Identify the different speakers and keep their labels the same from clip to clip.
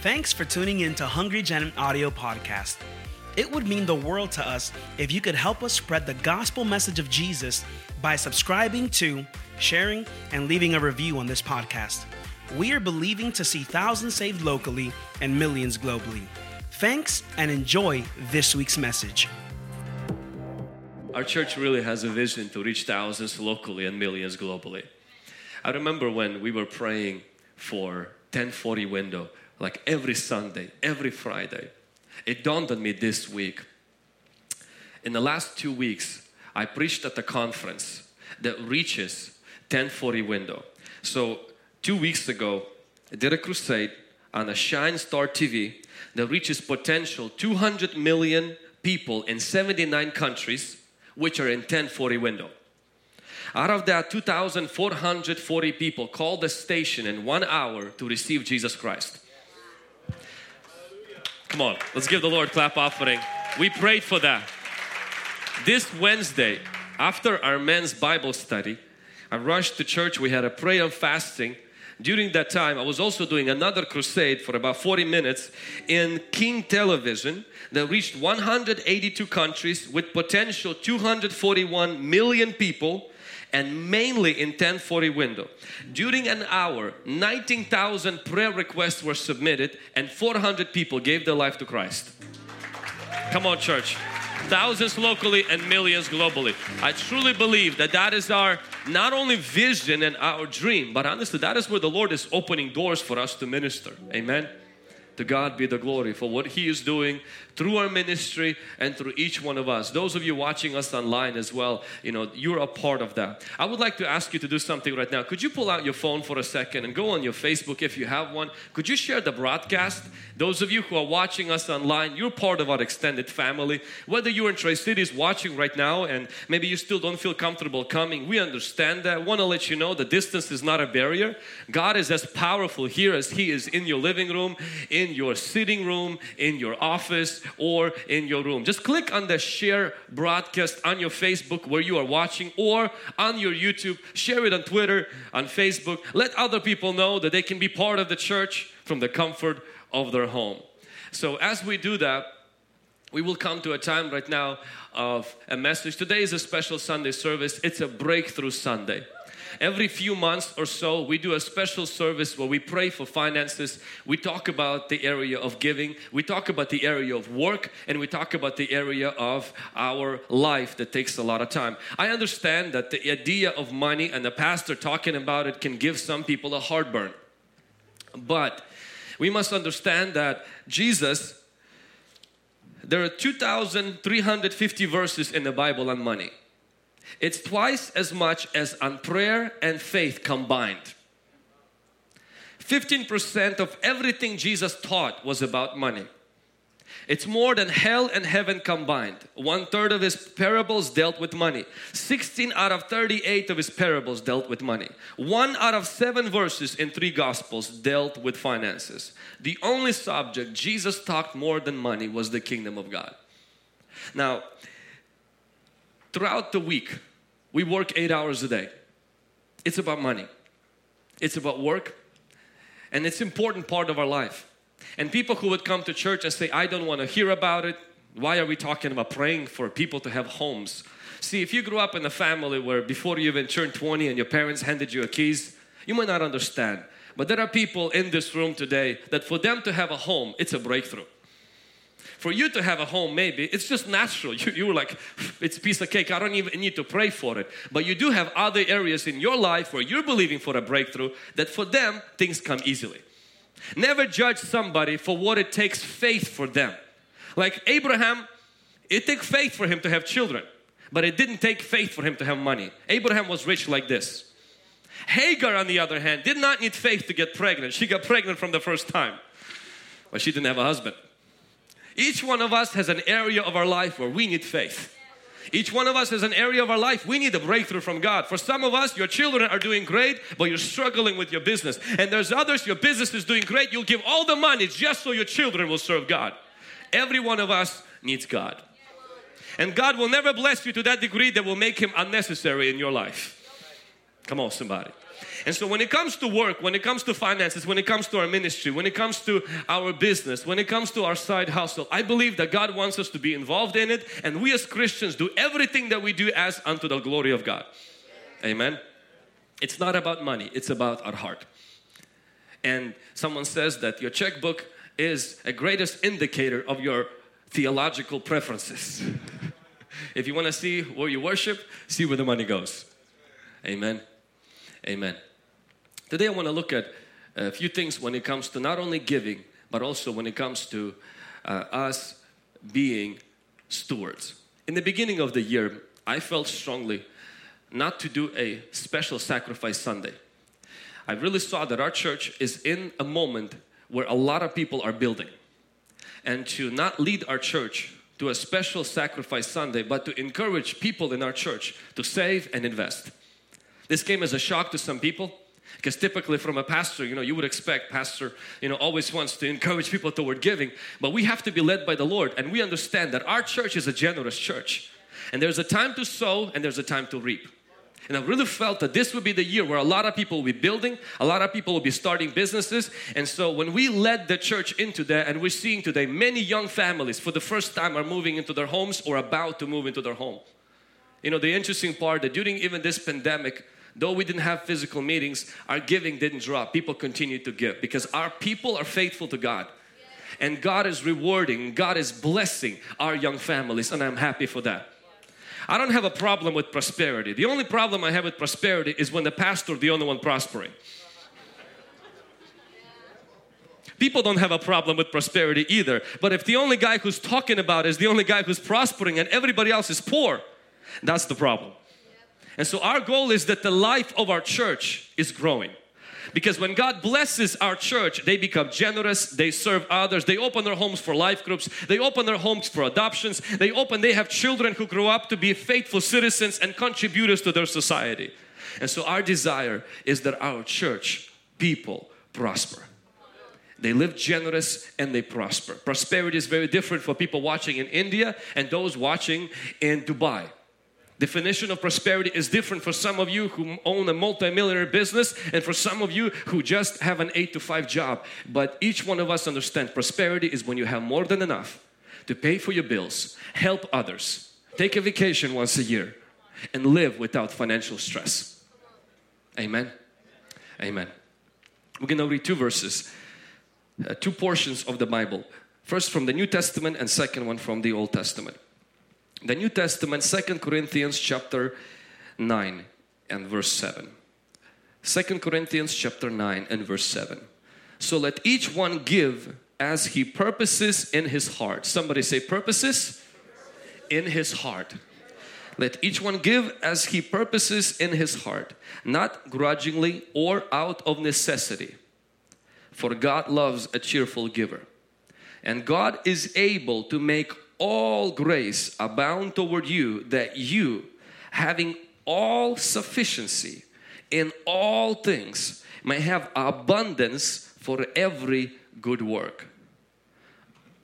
Speaker 1: Thanks for tuning in to Hungry Gen Audio Podcast. It would mean the world to us if you could help us spread the gospel message of Jesus by subscribing to, sharing, and leaving a review on this podcast. We are believing to see thousands saved locally and millions globally. Thanks and enjoy this week's message.
Speaker 2: Our church really has a vision to reach thousands locally and millions globally. I remember when we were praying for 1040 window, like every Sunday, every Friday. It dawned on me this week. In the last two weeks, I preached at a conference that reaches 1040 window. So two weeks ago, I did a crusade on a Shine Star TV that reaches potential 200 million people in 79 countries, which are in 1040 window. Out of that, 2,440 people called the station in one hour to receive Jesus Christ. Come on, let's give the Lord clap offering. We prayed for that. This Wednesday, after our men's Bible study, I rushed to church. We had a prayer and fasting. During that time, I was also doing another crusade for about 40 minutes in King Television that reached 182 countries with potential 241 million people and mainly in 1040 window. During an hour, 19,000 prayer requests were submitted and 400 people gave their life to Christ. Come on, church. Thousands locally and millions globally. I truly believe that that is our not only vision and our dream, but honestly, that is where the Lord is opening doors for us to minister. Amen. To God be the glory for what He is doing through our ministry and through each one of us. Those of you watching us online as well, you know, you're a part of that. I would like to ask you to do something right now. Could you pull out your phone for a second and go on your Facebook if you have one? Could you share the broadcast? Those of you who are watching us online, you're part of our extended family. Whether you're in Tri Cities watching right now and maybe you still don't feel comfortable coming, we understand that. Want to let you know the distance is not a barrier. God is as powerful here as He is in your living room, in your sitting room, in your office, or in your room. Just click on the share broadcast on your Facebook where you are watching or on your YouTube. Share it on Twitter, on Facebook. Let other people know that they can be part of the church from the comfort of their home. So, as we do that, we will come to a time right now of a message. Today is a special Sunday service, it's a breakthrough Sunday. Every few months or so, we do a special service where we pray for finances. We talk about the area of giving, we talk about the area of work, and we talk about the area of our life that takes a lot of time. I understand that the idea of money and the pastor talking about it can give some people a heartburn. But we must understand that Jesus there are 2,350 verses in the Bible on money. It's twice as much as on prayer and faith combined. 15% of everything Jesus taught was about money. It's more than hell and heaven combined. One third of his parables dealt with money. 16 out of 38 of his parables dealt with money. One out of seven verses in three gospels dealt with finances. The only subject Jesus talked more than money was the kingdom of God. Now, throughout the week, we work eight hours a day. It's about money, it's about work, and it's important part of our life. And people who would come to church and say, I don't want to hear about it. Why are we talking about praying for people to have homes? See, if you grew up in a family where before you even turned 20 and your parents handed you a keys, you might not understand. But there are people in this room today that for them to have a home, it's a breakthrough. For you to have a home, maybe it's just natural. You, you were like, it's a piece of cake. I don't even need to pray for it. But you do have other areas in your life where you're believing for a breakthrough that for them, things come easily. Never judge somebody for what it takes faith for them. Like Abraham, it took faith for him to have children, but it didn't take faith for him to have money. Abraham was rich like this. Hagar, on the other hand, did not need faith to get pregnant. She got pregnant from the first time, but she didn't have a husband. Each one of us has an area of our life where we need faith. Each one of us has an area of our life we need a breakthrough from God. For some of us, your children are doing great, but you're struggling with your business. And there's others, your business is doing great. You'll give all the money just so your children will serve God. Every one of us needs God. And God will never bless you to that degree that will make Him unnecessary in your life. Come on, somebody. And so when it comes to work, when it comes to finances, when it comes to our ministry, when it comes to our business, when it comes to our side hustle, I believe that God wants us to be involved in it and we as Christians do everything that we do as unto the glory of God. Amen. It's not about money, it's about our heart. And someone says that your checkbook is a greatest indicator of your theological preferences. if you want to see where you worship, see where the money goes. Amen. Amen. Today I want to look at a few things when it comes to not only giving, but also when it comes to uh, us being stewards. In the beginning of the year, I felt strongly not to do a special sacrifice Sunday. I really saw that our church is in a moment where a lot of people are building. And to not lead our church to a special sacrifice Sunday, but to encourage people in our church to save and invest. This came as a shock to some people because typically from a pastor, you know, you would expect pastor, you know, always wants to encourage people toward giving, but we have to be led by the Lord and we understand that our church is a generous church. And there's a time to sow and there's a time to reap. And I really felt that this would be the year where a lot of people will be building, a lot of people will be starting businesses. And so when we led the church into that, and we're seeing today many young families for the first time are moving into their homes or about to move into their home. You know, the interesting part that during even this pandemic, though we didn't have physical meetings, our giving didn't drop. People continued to give because our people are faithful to God. And God is rewarding, God is blessing our young families, and I'm happy for that. I don't have a problem with prosperity. The only problem I have with prosperity is when the pastor the only one prospering. People don't have a problem with prosperity either. But if the only guy who's talking about is the only guy who's prospering and everybody else is poor, that's the problem. And so our goal is that the life of our church is growing. Because when God blesses our church, they become generous, they serve others, they open their homes for life groups, they open their homes for adoptions, they open, they have children who grow up to be faithful citizens and contributors to their society. And so our desire is that our church people prosper. They live generous and they prosper. Prosperity is very different for people watching in India and those watching in Dubai. Definition of prosperity is different for some of you who own a multi-millionaire business and for some of you who just have an 8 to 5 job. But each one of us understand prosperity is when you have more than enough to pay for your bills, help others, take a vacation once a year and live without financial stress. Amen. Amen. We're going to read two verses, uh, two portions of the Bible. First from the New Testament and second one from the Old Testament the New Testament, Second Corinthians chapter 9 and verse 7. 2 Corinthians chapter 9 and verse 7. So let each one give as he purposes in his heart. Somebody say purposes in his heart. Let each one give as he purposes in his heart, not grudgingly or out of necessity. For God loves a cheerful giver. And God is able to make all grace abound toward you that you having all sufficiency in all things may have abundance for every good work.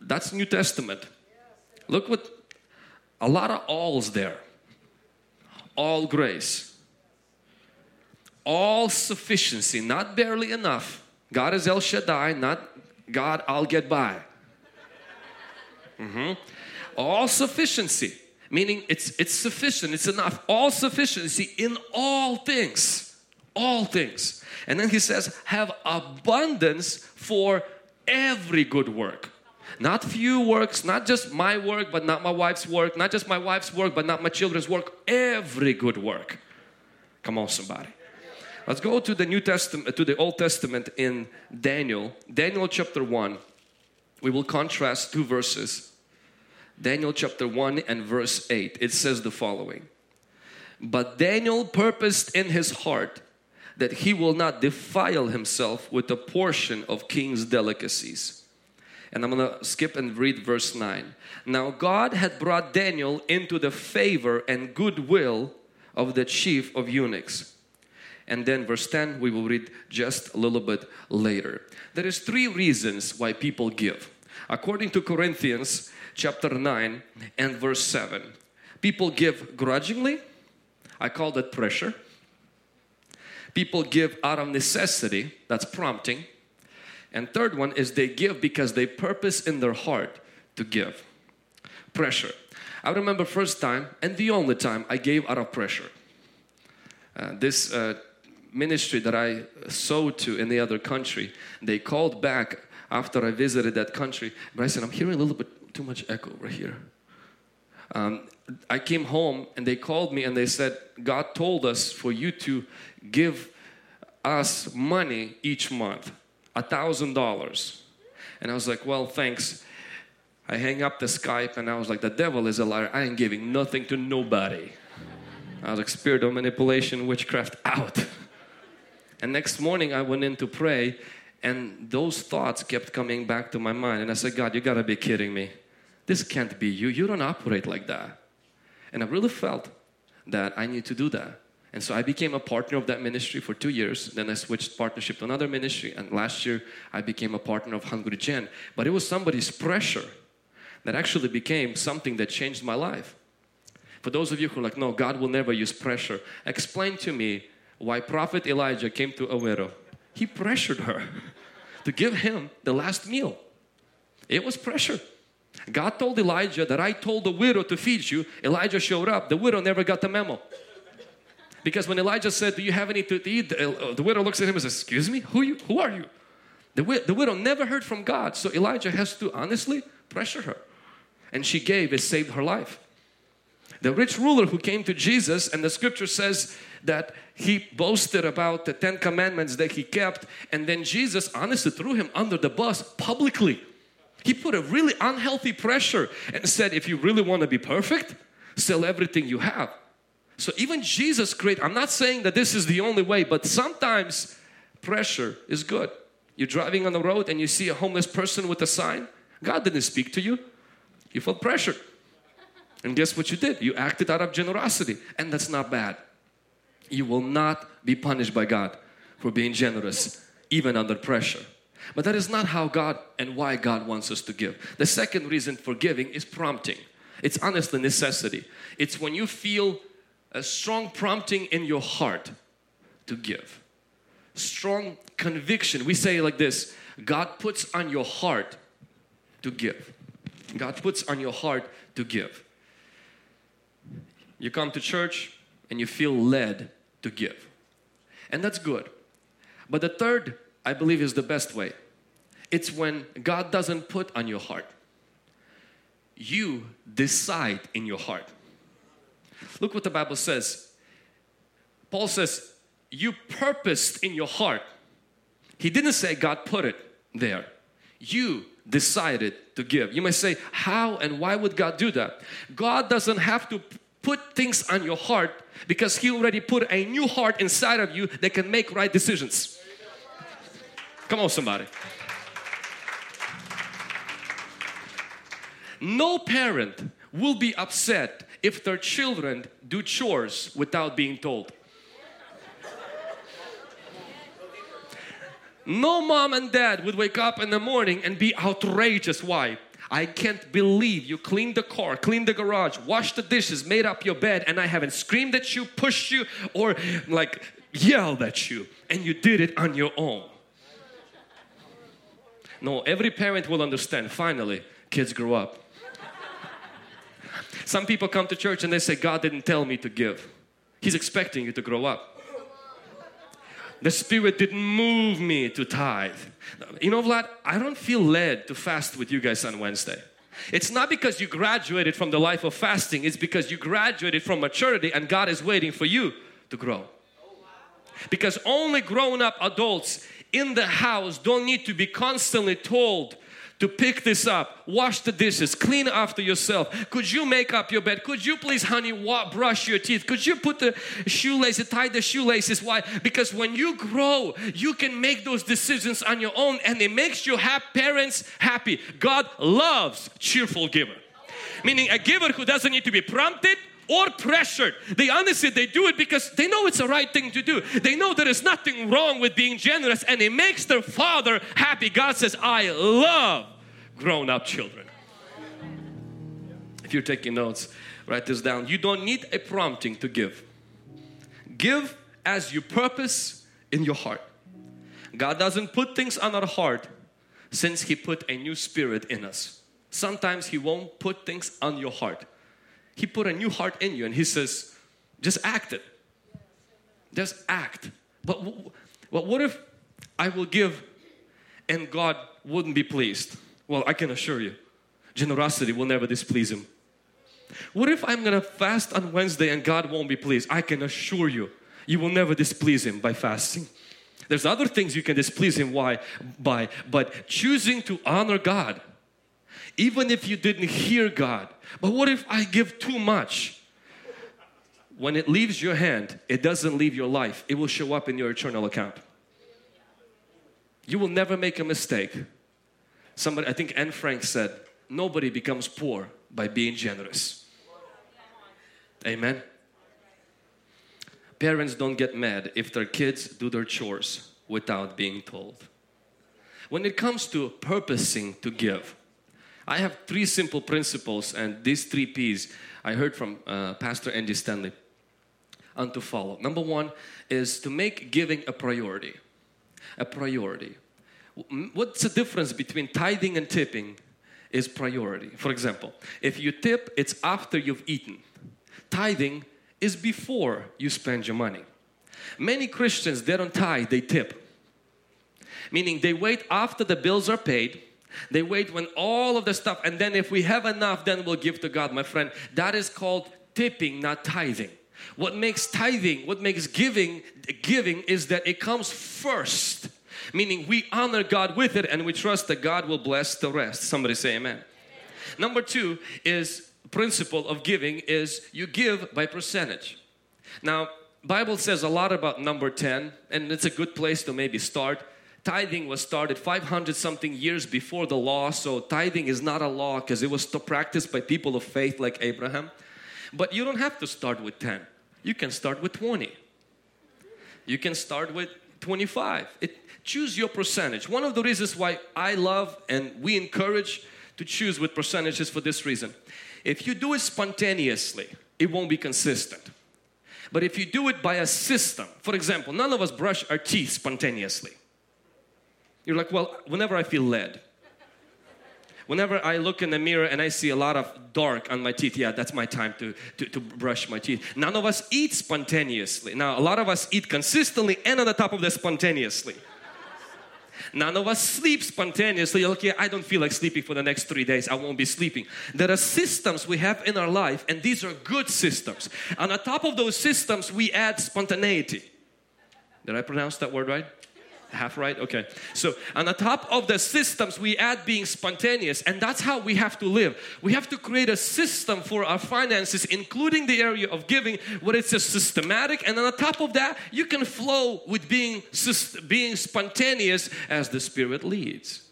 Speaker 2: That's new testament. Look what a lot of alls there. All grace. All sufficiency. Not barely enough. God is el shaddai not god i'll get by. Mm-hmm all sufficiency meaning it's it's sufficient it's enough. All sufficiency in all things all things. And then he says have abundance for every good work. Not few works not just my work but not my wife's work not just my wife's work but not my children's work. Every good work. Come on somebody. Let's go to the new testament to the old testament in daniel. Daniel chapter 1 we will contrast two verses Daniel chapter 1 and verse 8, it says the following But Daniel purposed in his heart that he will not defile himself with a portion of king's delicacies. And I'm gonna skip and read verse 9. Now God had brought Daniel into the favor and goodwill of the chief of eunuchs. And then verse 10 we will read just a little bit later. There is three reasons why people give. According to Corinthians chapter 9 and verse 7. People give grudgingly. I call that pressure. People give out of necessity, that's prompting. And third one is they give because they purpose in their heart to give. Pressure. I remember first time and the only time I gave out of pressure. Uh, this uh, ministry that I sowed to in the other country, they called back after I visited that country. But I said, I'm hearing a little bit too much echo over here. Um, I came home and they called me and they said, God told us for you to give us money each month, a thousand dollars. And I was like, well, thanks. I hang up the Skype and I was like, the devil is a liar. I ain't giving nothing to nobody. I was like, spirit of manipulation, witchcraft out. And next morning I went in to pray and those thoughts kept coming back to my mind. And I said, God, you gotta be kidding me. This can't be you. You don't operate like that. And I really felt that I need to do that. And so I became a partner of that ministry for two years. Then I switched partnership to another ministry. And last year I became a partner of Hungry Gen. But it was somebody's pressure that actually became something that changed my life. For those of you who are like, no, God will never use pressure, explain to me why Prophet Elijah came to a widow. He pressured her to give him the last meal. It was pressure. God told Elijah that I told the widow to feed you. Elijah showed up. The widow never got the memo. Because when Elijah said, Do you have any to eat? The uh, widow looks at him and says, Excuse me, who, you, who are you? The, the widow never heard from God. So Elijah has to honestly pressure her. And she gave, it saved her life. The rich ruler who came to Jesus, and the scripture says that he boasted about the Ten Commandments that he kept, and then Jesus honestly threw him under the bus publicly. He put a really unhealthy pressure and said, if you really want to be perfect, sell everything you have. So even Jesus created, I'm not saying that this is the only way, but sometimes pressure is good. You're driving on the road and you see a homeless person with a sign. God didn't speak to you. You felt pressure. And guess what you did? You acted out of generosity. And that's not bad. You will not be punished by God for being generous, even under pressure. But that is not how God and why God wants us to give. The second reason for giving is prompting. It's honestly necessity. It's when you feel a strong prompting in your heart to give. Strong conviction. We say like this God puts on your heart to give. God puts on your heart to give. You come to church and you feel led to give. And that's good. But the third I believe is the best way. It's when God doesn't put on your heart. You decide in your heart. Look what the Bible says. Paul says, You purposed in your heart. He didn't say God put it there. You decided to give. You may say, How and why would God do that? God doesn't have to put things on your heart because He already put a new heart inside of you that can make right decisions. Come on, somebody. No parent will be upset if their children do chores without being told. No mom and dad would wake up in the morning and be outrageous. Why? I can't believe you cleaned the car, cleaned the garage, washed the dishes, made up your bed, and I haven't screamed at you, pushed you, or like yelled at you, and you did it on your own. No, every parent will understand. Finally, kids grow up. Some people come to church and they say, God didn't tell me to give. He's expecting you to grow up. The Spirit didn't move me to tithe. You know, Vlad, I don't feel led to fast with you guys on Wednesday. It's not because you graduated from the life of fasting, it's because you graduated from maturity and God is waiting for you to grow. Because only grown up adults in the house don't need to be constantly told to pick this up, wash the dishes, clean after yourself. Could you make up your bed? Could you please, honey, brush your teeth? Could you put the shoelaces, tie the shoelaces? Why? Because when you grow, you can make those decisions on your own and it makes your ha- parents happy. God loves cheerful giver. Meaning a giver who doesn't need to be prompted, or pressured. They honestly they do it because they know it's the right thing to do. They know there is nothing wrong with being generous and it makes their father happy. God says, I love grown up children. If you're taking notes, write this down. You don't need a prompting to give. Give as you purpose in your heart. God doesn't put things on our heart since He put a new spirit in us. Sometimes He won't put things on your heart. He put a new heart in you and He says, just act it. Just act. But, but what if I will give and God wouldn't be pleased? Well, I can assure you, generosity will never displease Him. What if I'm gonna fast on Wednesday and God won't be pleased? I can assure you, you will never displease Him by fasting. There's other things you can displease Him why by, but choosing to honor God, even if you didn't hear God. But what if I give too much? When it leaves your hand, it doesn't leave your life. It will show up in your eternal account. You will never make a mistake. Somebody, I think Anne Frank said, nobody becomes poor by being generous. Amen. Parents don't get mad if their kids do their chores without being told. When it comes to purposing to give, I have three simple principles, and these three P's I heard from uh, Pastor Andy Stanley and to follow. Number one is to make giving a priority. A priority. What's the difference between tithing and tipping? Is priority. For example, if you tip, it's after you've eaten. Tithing is before you spend your money. Many Christians, they don't tithe, they tip. Meaning they wait after the bills are paid, they wait when all of the stuff, and then if we have enough, then we'll give to God, my friend. That is called tipping, not tithing. What makes tithing, what makes giving, giving is that it comes first. Meaning we honor God with it and we trust that God will bless the rest. Somebody say amen. amen. Number two is principle of giving is you give by percentage. Now, Bible says a lot about number 10 and it's a good place to maybe start. Tithing was started 500 something years before the law, so tithing is not a law because it was practiced by people of faith like Abraham. But you don't have to start with 10. You can start with 20. You can start with 25. It, choose your percentage. One of the reasons why I love and we encourage to choose with percentages for this reason. If you do it spontaneously, it won't be consistent. But if you do it by a system, for example, none of us brush our teeth spontaneously. You're like, well, whenever I feel led, Whenever I look in the mirror and I see a lot of dark on my teeth, yeah, that's my time to, to, to, brush my teeth. None of us eat spontaneously. Now, a lot of us eat consistently and on the top of that spontaneously. None of us sleep spontaneously. Okay, I don't feel like sleeping for the next three days. I won't be sleeping. There are systems we have in our life, and these are good systems. On the top of those systems, we add spontaneity. Did I pronounce that word right? Half right? Okay. So on the top of the systems we add being spontaneous and that's how we have to live. We have to create a system for our finances including the area of giving where it's a systematic and on the top of that you can flow with being being spontaneous as the spirit leads.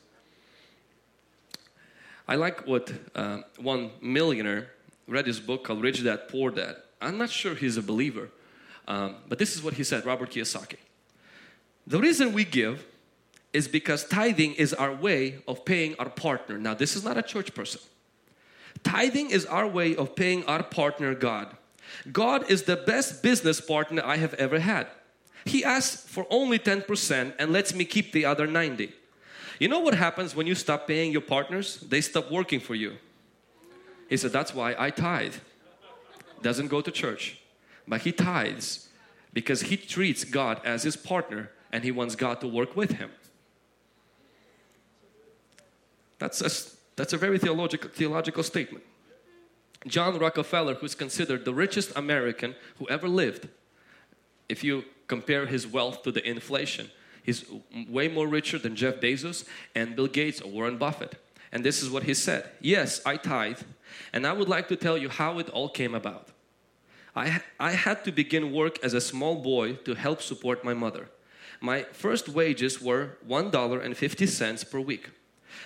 Speaker 2: I like what uh, one millionaire read his book called Rich Dad Poor Dad. I'm not sure he's a believer um, but this is what he said Robert Kiyosaki the reason we give is because tithing is our way of paying our partner. Now, this is not a church person. Tithing is our way of paying our partner, God. God is the best business partner I have ever had. He asks for only 10% and lets me keep the other 90. You know what happens when you stop paying your partners? They stop working for you. He said, That's why I tithe. Doesn't go to church, but he tithes because he treats God as his partner and he wants God to work with him. That's a, that's a very theological, theological statement. John Rockefeller, who's considered the richest American who ever lived, if you compare his wealth to the inflation, he's way more richer than Jeff Bezos and Bill Gates or Warren Buffett. And this is what he said Yes, I tithe, and I would like to tell you how it all came about. I, I had to begin work as a small boy to help support my mother my first wages were $1.50 per week.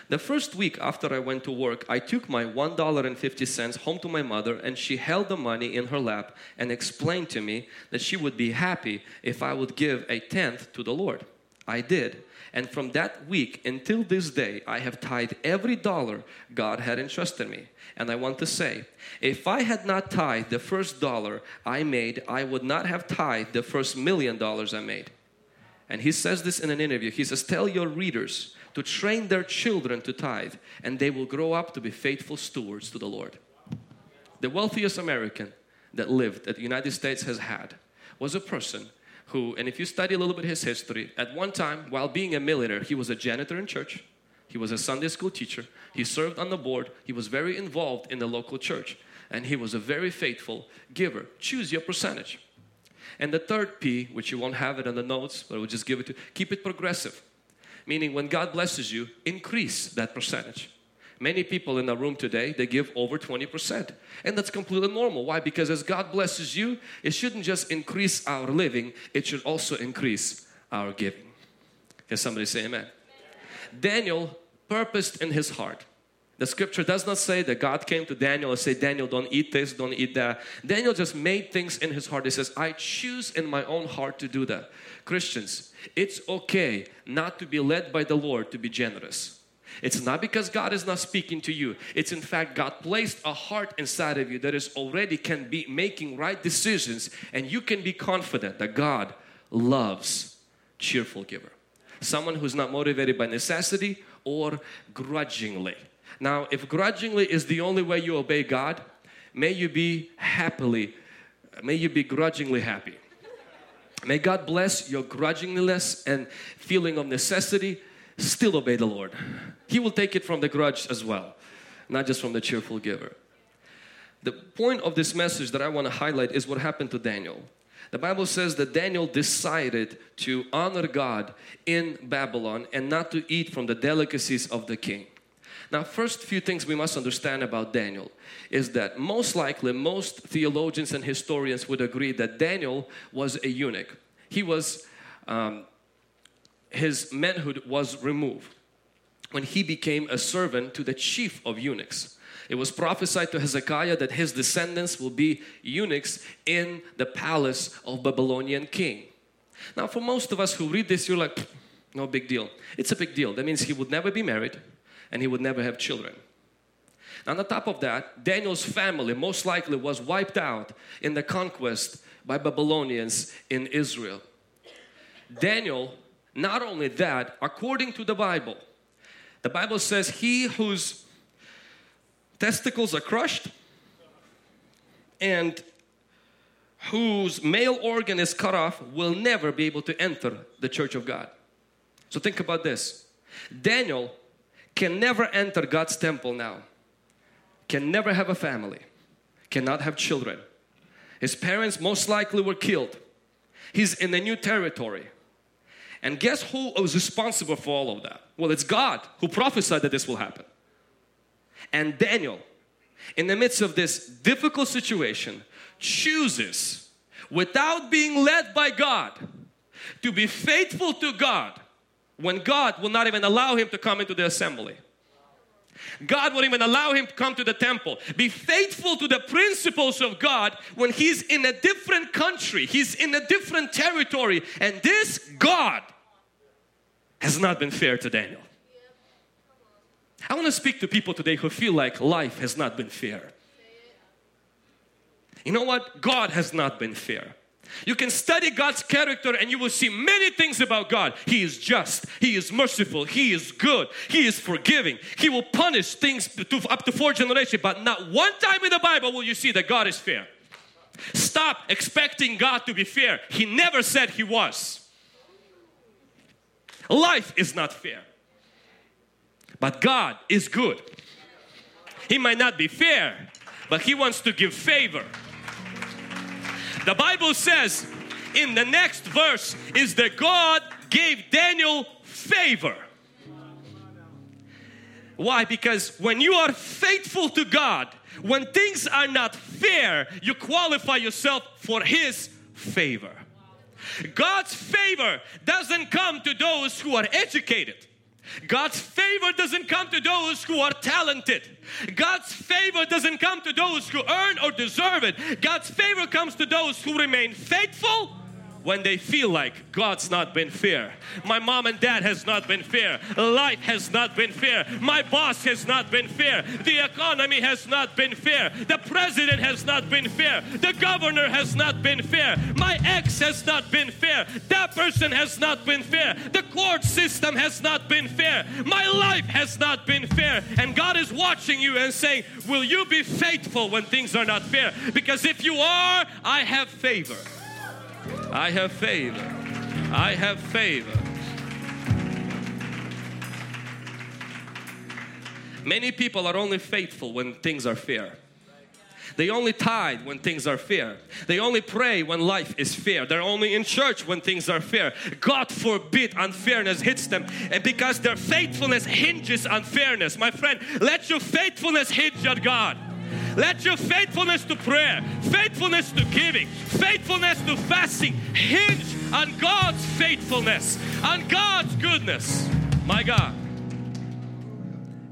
Speaker 2: The first week after I went to work, I took my $1.50 home to my mother and she held the money in her lap and explained to me that she would be happy if I would give a tenth to the Lord. I did. And from that week until this day, I have tithed every dollar God had entrusted me. And I want to say, if I had not tithed the first dollar I made, I would not have tithed the first million dollars I made. And he says this in an interview. He says, Tell your readers to train their children to tithe, and they will grow up to be faithful stewards to the Lord. The wealthiest American that lived that the United States has had was a person who, and if you study a little bit his history, at one time while being a millionaire, he was a janitor in church, he was a Sunday school teacher, he served on the board, he was very involved in the local church, and he was a very faithful giver. Choose your percentage. And the third P, which you won't have it on the notes, but I will just give it to keep it progressive. Meaning when God blesses you, increase that percentage. Many people in the room today, they give over 20%. And that's completely normal. Why? Because as God blesses you, it shouldn't just increase our living, it should also increase our giving. Can somebody say amen? amen. Daniel purposed in his heart the scripture does not say that God came to Daniel and said, Daniel, don't eat this, don't eat that. Daniel just made things in his heart. He says, I choose in my own heart to do that. Christians, it's okay not to be led by the Lord to be generous. It's not because God is not speaking to you. It's in fact God placed a heart inside of you that is already can be making right decisions and you can be confident that God loves cheerful giver. Someone who's not motivated by necessity or grudgingly. Now, if grudgingly is the only way you obey God, may you be happily, may you be grudgingly happy. May God bless your grudgingness and feeling of necessity. Still obey the Lord. He will take it from the grudge as well, not just from the cheerful giver. The point of this message that I want to highlight is what happened to Daniel. The Bible says that Daniel decided to honor God in Babylon and not to eat from the delicacies of the king. Now, first few things we must understand about Daniel is that most likely most theologians and historians would agree that Daniel was a eunuch. He was, um, his manhood was removed when he became a servant to the chief of eunuchs. It was prophesied to Hezekiah that his descendants will be eunuchs in the palace of Babylonian king. Now, for most of us who read this, you're like, no big deal. It's a big deal. That means he would never be married and he would never have children. On the top of that, Daniel's family most likely was wiped out in the conquest by Babylonians in Israel. Daniel, not only that, according to the Bible, the Bible says, He whose testicles are crushed and whose male organ is cut off will never be able to enter the church of God. So think about this Daniel can never enter God's temple now, can never have a family, cannot have children. His parents most likely were killed. He's in a new territory. And guess who was responsible for all of that? Well, it's God who prophesied that this will happen. And Daniel, in the midst of this difficult situation, chooses without being led by God to be faithful to God when God will not even allow him to come into the assembly. God won't even allow him to come to the temple. Be faithful to the principles of God when he's in a different country, he's in a different territory, and this God has not been fair to Daniel. I want to speak to people today who feel like life has not been fair. You know what? God has not been fair. You can study God's character and you will see many things about God. He is just, He is merciful, He is good, He is forgiving. He will punish things to, up to four generations, but not one time in the Bible will you see that God is fair. Stop expecting God to be fair. He never said He was. Life is not fair, but God is good. He might not be fair, but He wants to give favor. The Bible says in the next verse is that God gave Daniel favor. Why? Because when you are faithful to God, when things are not fair, you qualify yourself for His favor. God's favor doesn't come to those who are educated. God's favor doesn't come to those who are talented. God's favor doesn't come to those who earn or deserve it. God's favor comes to those who remain faithful when they feel like God's not been fair. My mom and dad has not been fair. Life has not been fair. My boss has not been fair. The economy has not been fair. The president has not been fair. The governor has not been fair. My ex has not been fair. That person has not been fair. The court system has not been fair. My life has not been fair. And God is watching you and saying, Will you be faithful when things are not fair? Because if you are, I have favor. I have favor. I have favor. Many people are only faithful when things are fair. They only tithe when things are fair. They only pray when life is fair. They're only in church when things are fair. God forbid unfairness hits them. And because their faithfulness hinges on fairness. My friend, let your faithfulness hinge on God. Let your faithfulness to prayer, faithfulness to giving, faithfulness to fasting hinge on God's faithfulness, on God's goodness. My God.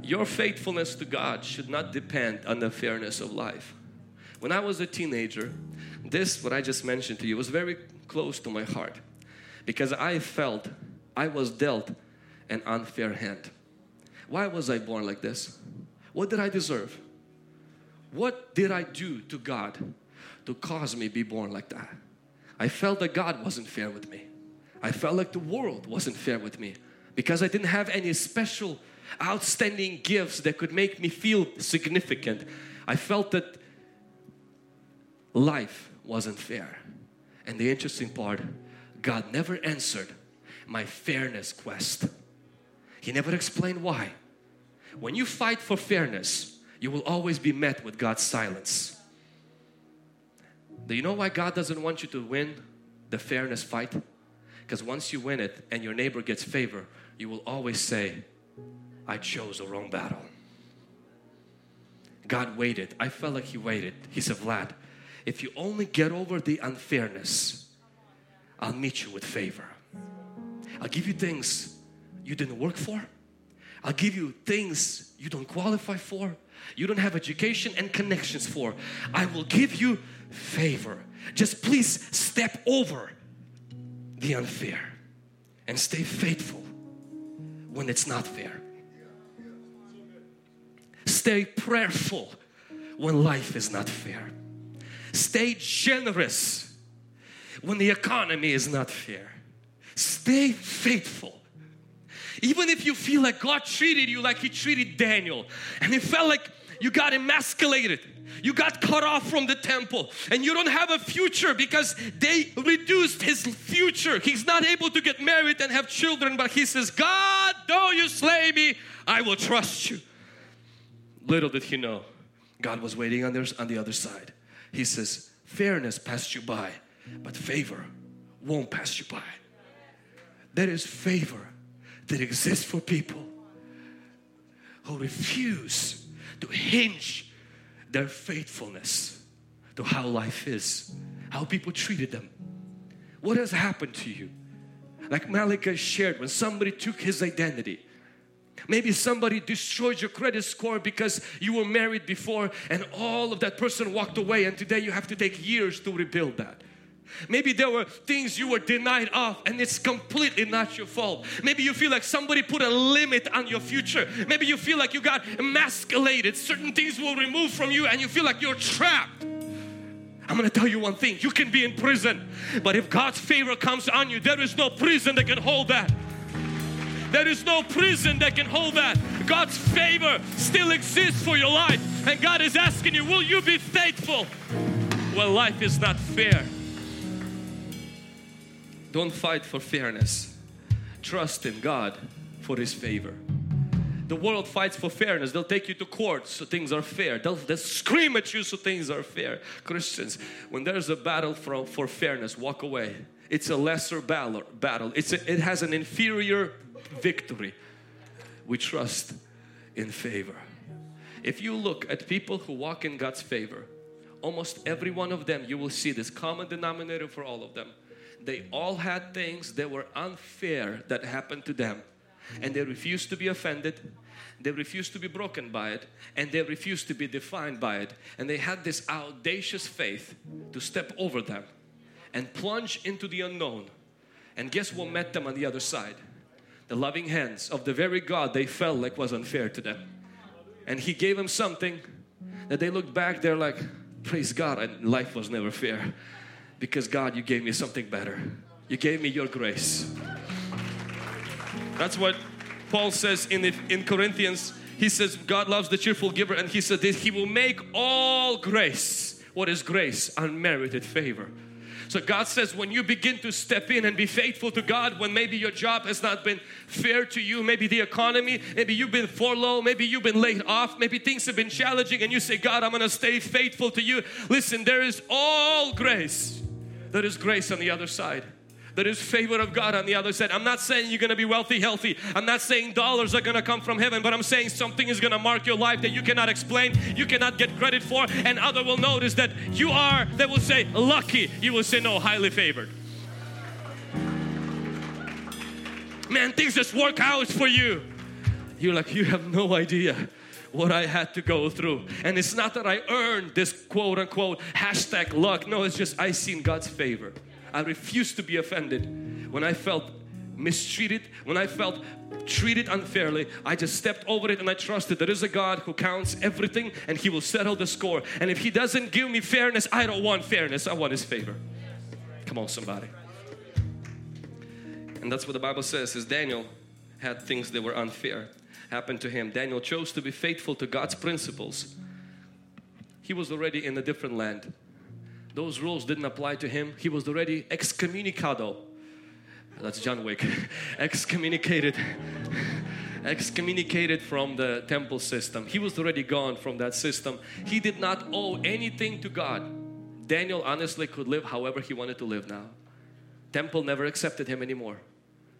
Speaker 2: Your faithfulness to God should not depend on the fairness of life. When I was a teenager, this, what I just mentioned to you, was very close to my heart because I felt I was dealt an unfair hand. Why was I born like this? What did I deserve? What did I do to God to cause me be born like that? I felt that God wasn't fair with me. I felt like the world wasn't fair with me because I didn't have any special outstanding gifts that could make me feel significant. I felt that life wasn't fair. And the interesting part, God never answered my fairness quest. He never explained why. When you fight for fairness, you will always be met with God's silence. Do you know why God doesn't want you to win the fairness fight? Because once you win it and your neighbor gets favor, you will always say, I chose the wrong battle. God waited. I felt like He waited. He said, Vlad, if you only get over the unfairness, I'll meet you with favor. I'll give you things you didn't work for. I'll give you things you don't qualify for you don't have education and connections for. I will give you favor. Just please step over the unfair and stay faithful when it's not fair. Stay prayerful when life is not fair. Stay generous when the economy is not fair. Stay faithful. Even if you feel like God treated you like He treated Daniel and it felt like you got emasculated. You got cut off from the temple and you don't have a future because they reduced his future. He's not able to get married and have children, but he says, God, though you slay me, I will trust you. Little did he know, God was waiting on, there, on the other side. He says, fairness passed you by, but favor won't pass you by. There is favor that exists for people who refuse to hinge their faithfulness to how life is, how people treated them. What has happened to you? Like Malika shared, when somebody took his identity, Maybe somebody destroyed your credit score because you were married before and all of that person walked away and today you have to take years to rebuild that. Maybe there were things you were denied of and it's completely not your fault. Maybe you feel like somebody put a limit on your future. Maybe you feel like you got emasculated. Certain things will remove from you and you feel like you're trapped. I'm to tell you one thing. You can be in prison, but if God's favor comes on you, there is no prison that can hold that. There is no prison that can hold that. God's favor still exists for your life. And God is asking you, will you be faithful? Well, life is not fair. Don't fight for fairness. Trust in God for His favor. The world fights for fairness. They'll take you to court so things are fair. They'll, they'll scream at you so things are fair. Christians, when there's a battle for, for fairness, walk away. It's a lesser battle. It's a, it has an inferior victory. We trust in favor. If you look at people who walk in God's favor, almost every one of them, you will see this common denominator for all of them they all had things that were unfair that happened to them and they refused to be offended they refused to be broken by it and they refused to be defined by it and they had this audacious faith to step over them and plunge into the unknown. And guess what met them on the other side? The loving hands of the very God they felt like was unfair to them. And He gave them something that they looked back, they're like, Praise God, and life was never fair. Because God, you gave me something better. You gave me your grace. That's what Paul says in, in Corinthians. He says, God loves the cheerful giver, and he said He will make all grace. What is grace? Unmerited favor. So God says when you begin to step in and be faithful to God when maybe your job has not been fair to you, maybe the economy, maybe you've been furloughed, maybe you've been laid off, maybe things have been challenging and you say, God, I'm going to stay faithful to you. Listen, there is all grace. There is grace on the other side. There is favor of God on the other side. I'm not saying you're going to be wealthy, healthy. I'm not saying dollars are going to come from heaven, but I'm saying something is going to mark your life that you cannot explain, you cannot get credit for, and other will notice that you are, they will say, lucky. You will say, no, highly favored. Man, things just work out for you. You're like, you have no idea what I had to go through. And it's not that I earned this quote unquote hashtag luck. No, it's just I seen God's favor. I refused to be offended. When I felt mistreated, when I felt treated unfairly, I just stepped over it and I trusted there is a God who counts everything and He will settle the score. And if He doesn't give me fairness, I don't want fairness, I want His favor. Come on, somebody. And that's what the Bible says is Daniel had things that were unfair happen to him. Daniel chose to be faithful to God's principles. He was already in a different land those rules didn't apply to him. He was already excommunicado. That's John Wick. excommunicated. excommunicated from the temple system. He was already gone from that system. He did not owe anything to God. Daniel honestly could live however he wanted to live now. Temple never accepted him anymore.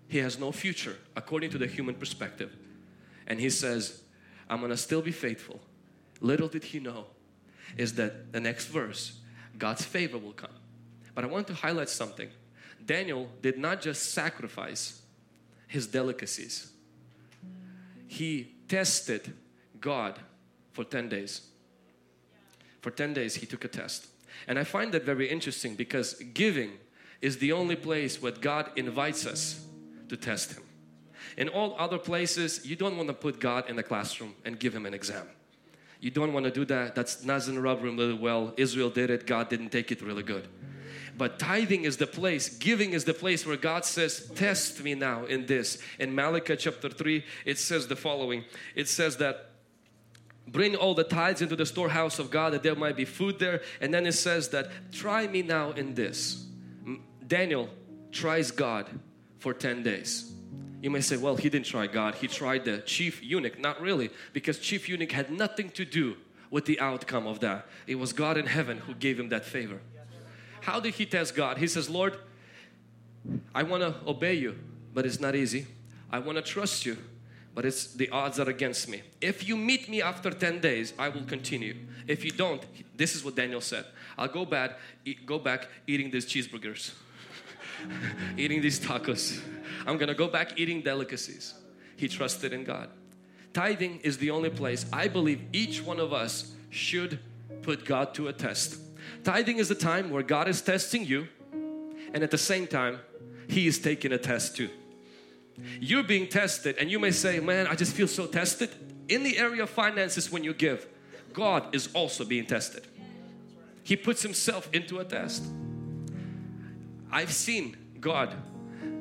Speaker 2: He has no future according to the human perspective. And he says, I'm gonna still be faithful. Little did he know is that the next verse God's favor will come. But I want to highlight something. Daniel did not just sacrifice his delicacies, he tested God for 10 days. For 10 days, he took a test. And I find that very interesting because giving is the only place where God invites us to test Him. In all other places, you don't want to put God in the classroom and give Him an exam. You don't want to do that. That's doesn't rub him really well. Israel did it. God didn't take it really good. But tithing is the place, giving is the place where God says, Test me now in this. In Malachi chapter 3, it says the following it says that bring all the tithes into the storehouse of God that there might be food there. And then it says that try me now in this. Daniel tries God for 10 days. You may say, well, he didn't try God, he tried the chief eunuch. Not really, because chief eunuch had nothing to do with the outcome of that. It was God in heaven who gave him that favor. How did he test God? He says, Lord, I want to obey you, but it's not easy. I want to trust you, but it's the odds are against me. If you meet me after 10 days, I will continue. If you don't, this is what Daniel said. I'll go back, eat, go back eating these cheeseburgers, eating these tacos. I'm gonna go back eating delicacies. He trusted in God. Tithing is the only place I believe each one of us should put God to a test. Tithing is a time where God is testing you, and at the same time, He is taking a test too. You're being tested, and you may say, Man, I just feel so tested. In the area of finances, when you give, God is also being tested. He puts Himself into a test. I've seen God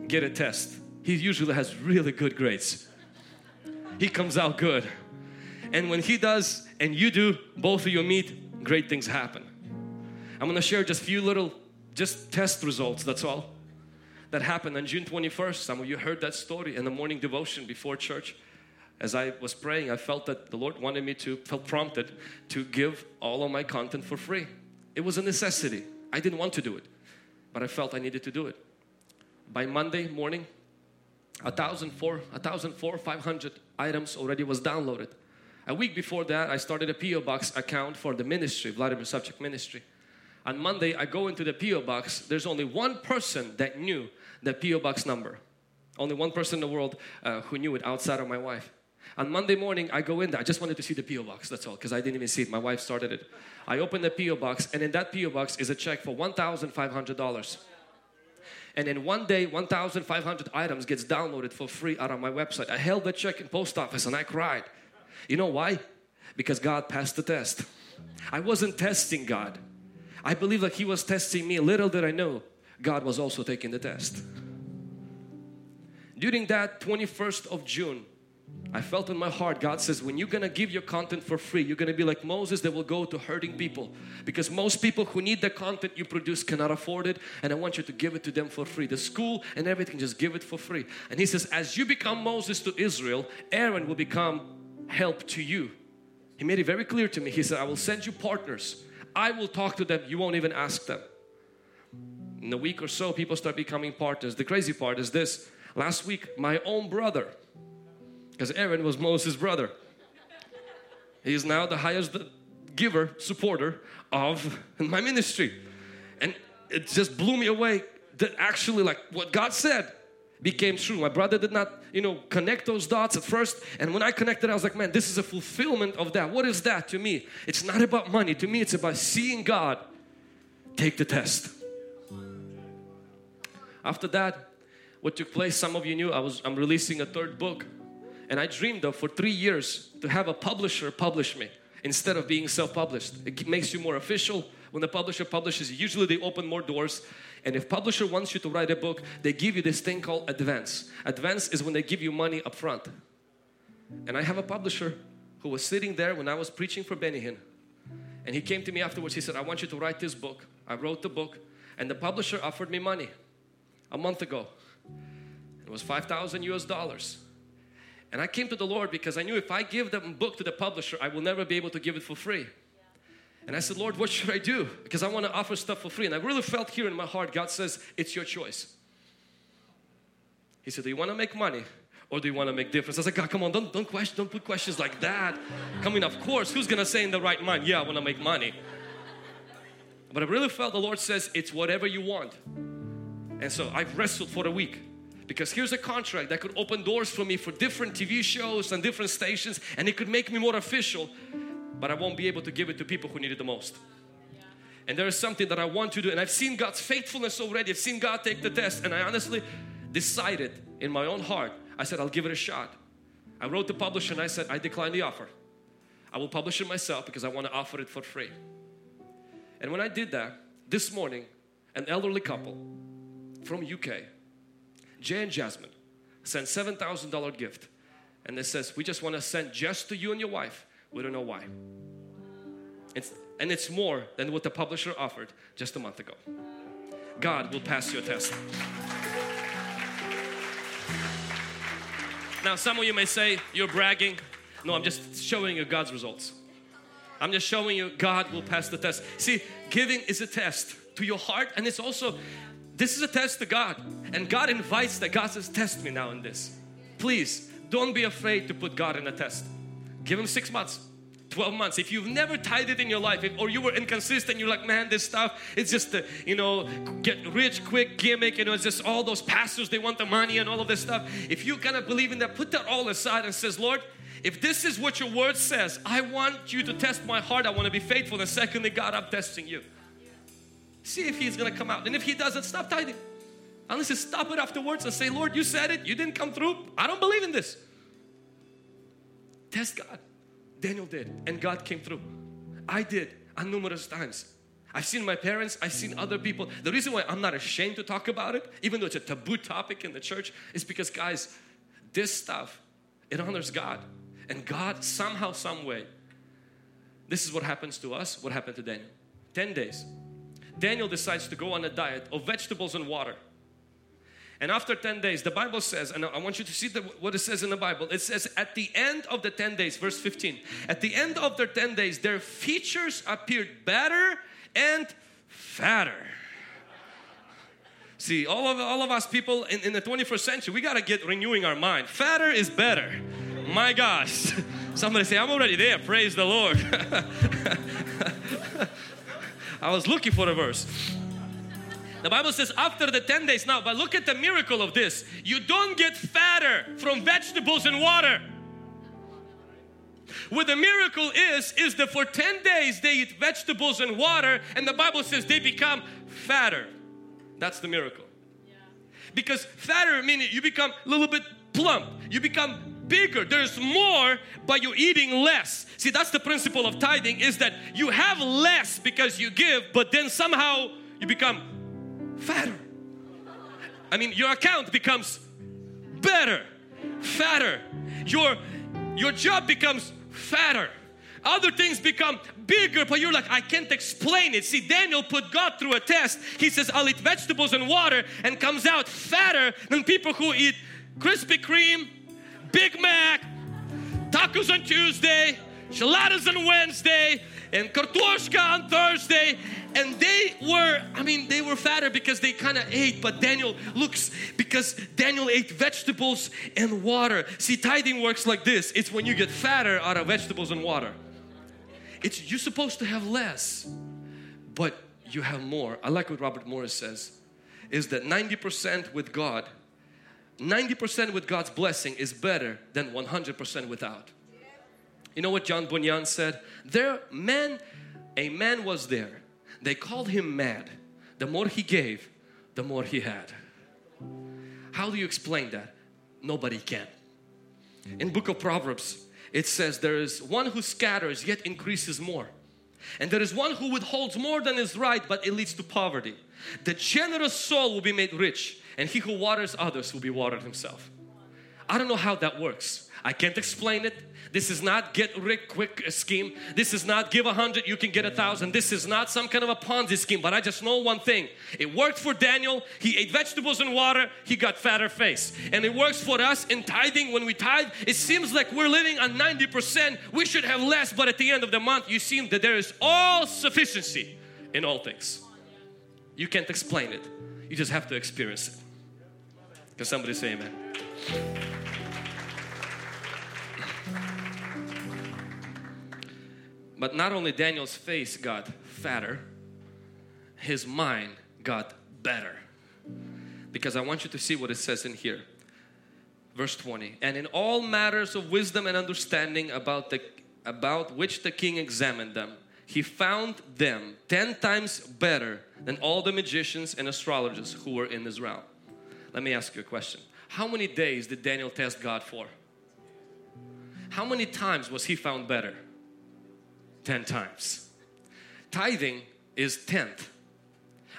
Speaker 2: get a test. He usually has really good grades. He comes out good. And when he does and you do, both of you meet, great things happen. I'm gonna share just a few little, just test results, that's all. That happened on June 21st. Some of you heard that story in the morning devotion before church. As I was praying, I felt that the Lord wanted me to, felt prompted to give all of my content for free. It was a necessity. I didn't want to do it, but I felt I needed to do it by Monday morning, a thousand four, a thousand four, five hundred items already was downloaded. A week before that, I started a PO box account for the ministry, Vladimir Savchuk Ministry. On Monday, I go into the PO box. There's only one person that knew the PO box number. Only one person in the world uh, who knew it outside of my wife. On Monday morning, I go in there. I just wanted to see the P.O. box, that's all, because I didn't even see it. My wife started it. I open the P.O. box, and in that P.O. box is a check for $1,500. And in one day, 1,500 items gets downloaded for free out of my website. I held the check in post office and I cried. You know why? Because God passed the test. I wasn't testing God. I believe that He was testing me. Little did I know, God was also taking the test. During that 21st of June, I felt in my heart, God says, when you're gonna give your content for free, you're gonna be like Moses that will go to hurting people. Because most people who need the content you produce cannot afford it, and I want you to give it to them for free. The school and everything, just give it for free. And He says, as you become Moses to Israel, Aaron will become help to you. He made it very clear to me. He said, I will send you partners. I will talk to them, you won't even ask them. In a week or so, people start becoming partners. The crazy part is this last week, my own brother because Aaron was Moses' brother. He is now the highest giver, supporter of my ministry. And it just blew me away that actually like what God said became true. My brother did not, you know, connect those dots at first. And when I connected, I was like, man, this is a fulfillment of that. What is that to me? It's not about money. To me, it's about seeing God take the test. After that, what took place, some of you knew I was I'm releasing a third book and I dreamed of for three years to have a publisher publish me instead of being self-published. It makes you more official. When the publisher publishes, usually they open more doors. And if publisher wants you to write a book, they give you this thing called advance. Advance is when they give you money up front. And I have a publisher who was sitting there when I was preaching for Benny Hinn. And he came to me afterwards. He said, I want you to write this book. I wrote the book. And the publisher offered me money a month ago. It was 5,000 US dollars. And I came to the Lord because I knew if I give the book to the publisher, I will never be able to give it for free. And I said, Lord, what should I do? Because I want to offer stuff for free. And I really felt here in my heart, God says, it's your choice. He said, do you want to make money or do you want to make difference? I said, God, come on, don't, don't, question, don't put questions like that. Mean, of course, who's to say in the right mind, yeah, I want to make money. But I really felt the Lord says, it's whatever you want. And so I've wrestled for a week because here's a contract that could open doors for me for different TV shows and different stations and it could make me more official but I won't be able to give it to people who need it the most. And there is something that I want to do and I've seen God's faithfulness already. I've seen God take the test and I honestly decided in my own heart I said I'll give it a shot. I wrote the publisher and I said I decline the offer. I will publish it myself because I want to offer it for free. And when I did that this morning an elderly couple from UK Jay and Jasmine sent $7,000 gift. And it says we just want to send just to you and your wife. We don't know why. It's, and it's more than what the publisher offered just a month ago. God will pass your test. Now some of you may say you're bragging. No I'm just showing you God's results. I'm just showing you God will pass the test. See giving is a test to your heart and it's also this is a test to God. And God invites that. God says, test me now in this. Please, don't be afraid to put God in a test. Give Him six months. 12 months if you've never tithed it in your life if, or you were inconsistent you're like man this stuff it's just the you know get rich quick gimmick you know it's just all those pastors they want the money and all of this stuff if you kind of believe in that put that all aside and says Lord if this is what your word says I want you to test my heart I want to be faithful and secondly God I'm testing you See if he's gonna come out. And if he doesn't, stop tithing. Unless you stop it afterwards and say, Lord, you said it, you didn't come through. I don't believe in this. Test God. Daniel did, and God came through. I did on numerous times. I've seen my parents, I've seen other people. The reason why I'm not ashamed to talk about it, even though it's a taboo topic in the church, is because, guys, this stuff, it honors God. And God, somehow, some way, this is what happens to us, what happened to Daniel. 10 days, Daniel decides to go on a diet of vegetables and water. And after 10 days, the Bible says, and I want you to see the, what it says in the Bible. It says, at the end of the 10 days, verse 15, at the end of their 10 days, their features appeared better and fatter. See, all of, all of us people in, in the 21st century, we got to get renewing our mind. Fatter is better. My gosh. Somebody say, I'm already there. Praise the Lord. I was looking for a verse. The Bible says after the 10 days now, but look at the miracle of this. You don't get fatter from vegetables and water. what the miracle is, is that for 10 days they eat vegetables and water, and the Bible says they become fatter. That's the miracle. Because fatter meaning you become a little bit plump, you become bigger. There's more, but you're eating less. See, that's the principle of tithing is that you have less because you give, but then somehow you become fatter. I mean, your account becomes better, fatter. Your your job becomes fatter. Other things become bigger, but you're like, I can't explain it. See, Daniel put God through a test. He says, I'll eat vegetables and water, and comes out fatter than people who eat Krispy Kreme, Big Mac, tacos on Tuesday, enchiladas on Wednesday, and kartoshka on Thursday. And they were, I mean, they were fatter because they kind of ate, but Daniel looks, because Daniel ate vegetables and water. See, tithing works like this it's when you get fatter out of vegetables and water. It's you're supposed to have less, but you have more. I like what Robert Morris says is that 90% with God 90% with God's blessing is better than 100% without. You know what John Bunyan said? There, man, a man was there. They called him mad. The more he gave, the more he had. How do you explain that? Nobody can. In book of Proverbs, it says there is one who scatters yet increases more. And there is one who withholds more than is right, but it leads to poverty. The generous soul will be made rich, and he who waters others will be watered himself. I don't know how that works. I can't explain it. This is not get rich quick scheme. This is not give a hundred, you can get a thousand. This is not some kind of a Ponzi scheme, but I just know one thing. It worked for Daniel. He ate vegetables and water, he got fatter face. And it works for us in tithing. When we tithe, it seems like we're living on 90%. We should have less, but at the end of the month, you see that there is all sufficiency in all things. You can't explain it. You just have to experience it. Can somebody say amen? But not only Daniel's face got fatter, his mind got better. Because I want you to see what it says in here. Verse 20. And in all matters of wisdom and understanding about the about which the king examined them, he found them 10 times better than all the magicians and astrologers who were in his realm. Let me ask you a question. How many days did Daniel test God for? How many times was he found better? 10 times. Tithing is tenth.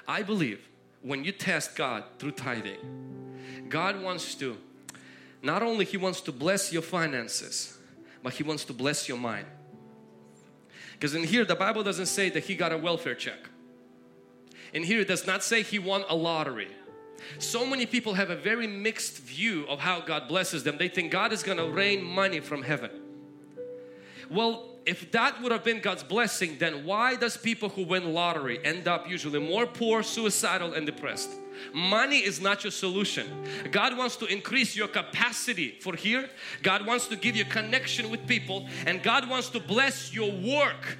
Speaker 2: I believe when you test God through tithing, God wants to, not only He wants to bless your finances, but He wants to bless your mind. Because in here, the Bible doesn't say that He got a welfare check. In here, it does not say He won a lottery. So many people have a very mixed view of how God blesses them. They think God is going to rain money from heaven. Well, if that would have been God's blessing, then why does people who win lottery end up usually more poor, suicidal and depressed? Money is not your solution. God wants to increase your capacity for here. God wants to give you connection with people and God wants to bless your work.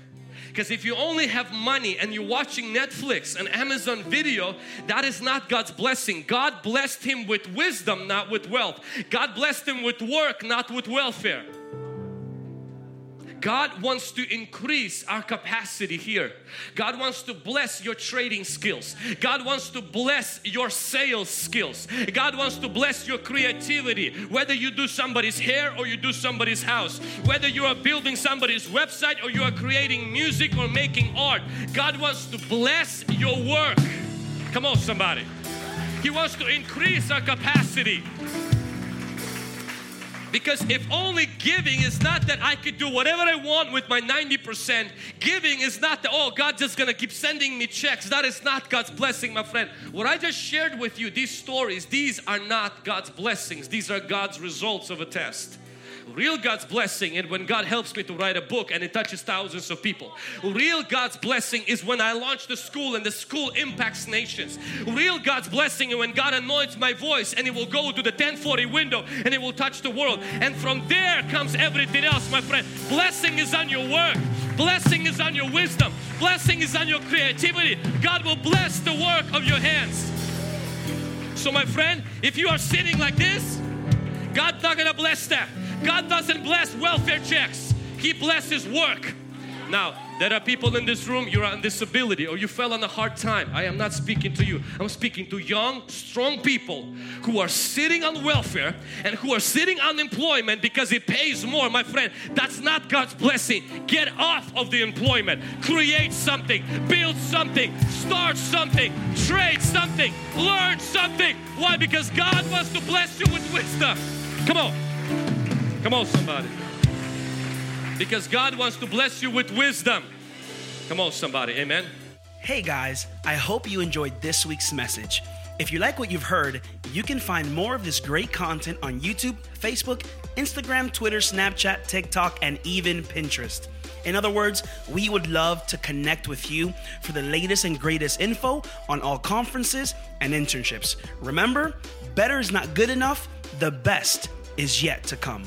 Speaker 2: Because if you only have money and you're watching Netflix and Amazon video, that is not God's blessing. God blessed him with wisdom, not with wealth. God blessed him with work, not with welfare. God wants to increase our capacity here. God wants to bless your trading skills. God wants to bless your sales skills. God wants to bless your creativity. Whether you do somebody's hair or you do somebody's house, whether you are building somebody's website or you are creating music or making art, God wants to bless your work. Come on, somebody. He wants to increase our capacity. Because if only giving is not that I could do whatever I want with my 90%, giving is not that, oh, God's just gonna keep sending me checks. That is not God's blessing, my friend. What I just shared with you, these stories, these are not God's blessings, these are God's results of a test. Real God's blessing and when God helps me to write a book and it touches thousands of people. Real God's blessing is when I launch the school and the school impacts nations. Real God's blessing is when God anoints my voice and it will go to the 1040 window and it will touch the world. And from there comes everything else, my friend. Blessing is on your work. Blessing is on your wisdom. Blessing is on your creativity. God will bless the work of your hands. So my friend, if you are sitting like this, God's not gonna bless that. God doesn't bless welfare checks. He blesses work. Now, there are people in this room, you're on disability or you fell on a hard time. I am not speaking to you. I'm speaking to young, strong people who are sitting on welfare and who are sitting unemployment because it pays more. My friend, that's not God's blessing. Get off of the employment. Create something, build something, start something, trade something, learn something. Why? Because God wants to bless you with wisdom. Come on. Come on, somebody. Because God wants to bless you with wisdom. Come on, somebody. Amen.
Speaker 1: Hey guys, I hope you enjoyed this week's message. If you like what you've heard, you can find more of this great content on YouTube, Facebook, Instagram, Twitter, Snapchat, TikTok, and even Pinterest. In other words, we would love to connect with you for the latest and greatest info on all conferences and internships. Remember, better is not good enough, the best is yet to come.